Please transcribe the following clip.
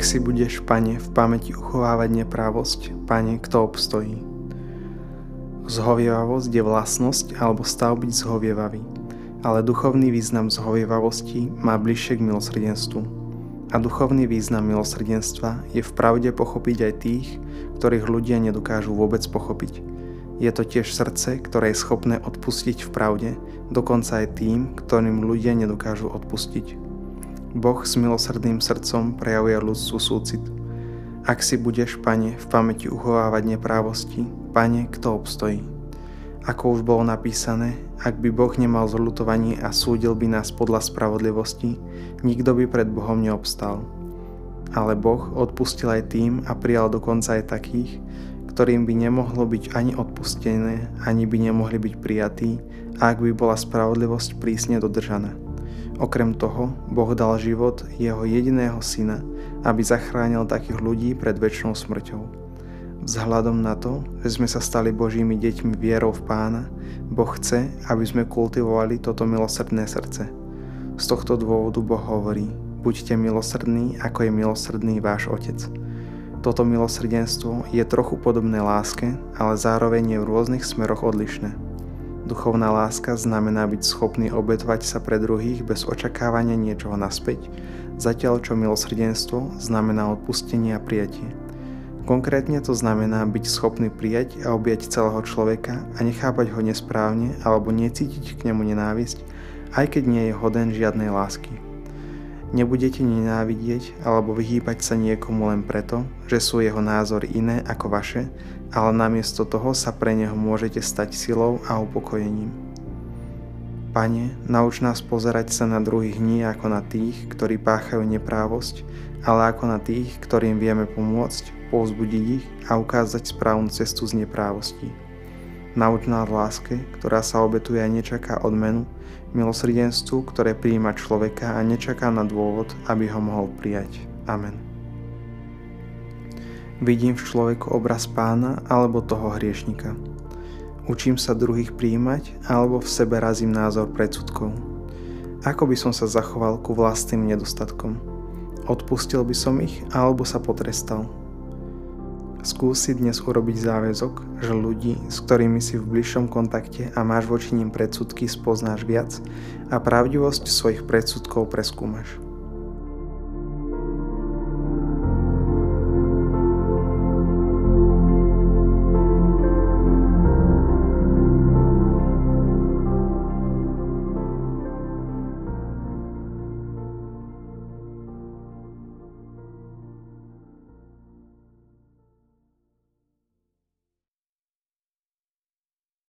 Ak si budeš, Pane, v pamäti uchovávať neprávosť, Pane, kto obstojí? Zhovievavosť je vlastnosť alebo stav byť zhovievavý, ale duchovný význam zhovievavosti má bližšie k milosrdenstvu. A duchovný význam milosrdenstva je v pravde pochopiť aj tých, ktorých ľudia nedokážu vôbec pochopiť. Je to tiež srdce, ktoré je schopné odpustiť v pravde, dokonca aj tým, ktorým ľudia nedokážu odpustiť. Boh s milosrdným srdcom prejavuje ľudstvu súcit. Ak si budeš, Pane, v pamäti uchovávať neprávosti, Pane, kto obstojí? Ako už bolo napísané, ak by Boh nemal zľutovanie a súdil by nás podľa spravodlivosti, nikto by pred Bohom neobstal. Ale Boh odpustil aj tým a prijal dokonca aj takých, ktorým by nemohlo byť ani odpustené, ani by nemohli byť prijatí, ak by bola spravodlivosť prísne dodržaná. Okrem toho, Boh dal život jeho jediného syna, aby zachránil takých ľudí pred väčšnou smrťou. Vzhľadom na to, že sme sa stali Božími deťmi vierou v Pána, Boh chce, aby sme kultivovali toto milosrdné srdce. Z tohto dôvodu Boh hovorí, buďte milosrdní, ako je milosrdný váš Otec. Toto milosrdenstvo je trochu podobné láske, ale zároveň je v rôznych smeroch odlišné. Duchovná láska znamená byť schopný obetovať sa pre druhých bez očakávania niečoho naspäť, zatiaľ čo milosrdenstvo znamená odpustenie a prijatie. Konkrétne to znamená byť schopný prijať a objať celého človeka a nechápať ho nesprávne alebo necítiť k nemu nenávisť, aj keď nie je hoden žiadnej lásky. Nebudete nenávidieť alebo vyhýbať sa niekomu len preto, že sú jeho názory iné ako vaše, ale namiesto toho sa pre neho môžete stať silou a upokojením. Pane, nauč nás pozerať sa na druhých nie ako na tých, ktorí páchajú neprávosť, ale ako na tých, ktorým vieme pomôcť, povzbudiť ich a ukázať správnu cestu z neprávostí. Nauč nás láske, ktorá sa obetuje a nečaká odmenu, milosrdenstvu, ktoré prijíma človeka a nečaká na dôvod, aby ho mohol prijať. Amen. Vidím v človeku obraz pána alebo toho hriešnika. Učím sa druhých príjmať alebo v sebe razím názor predsudkov. Ako by som sa zachoval ku vlastným nedostatkom? Odpustil by som ich alebo sa potrestal? Skúsi dnes urobiť záväzok, že ľudí, s ktorými si v bližšom kontakte a máš voči ním predsudky, spoznáš viac a pravdivosť svojich predsudkov preskúmaš.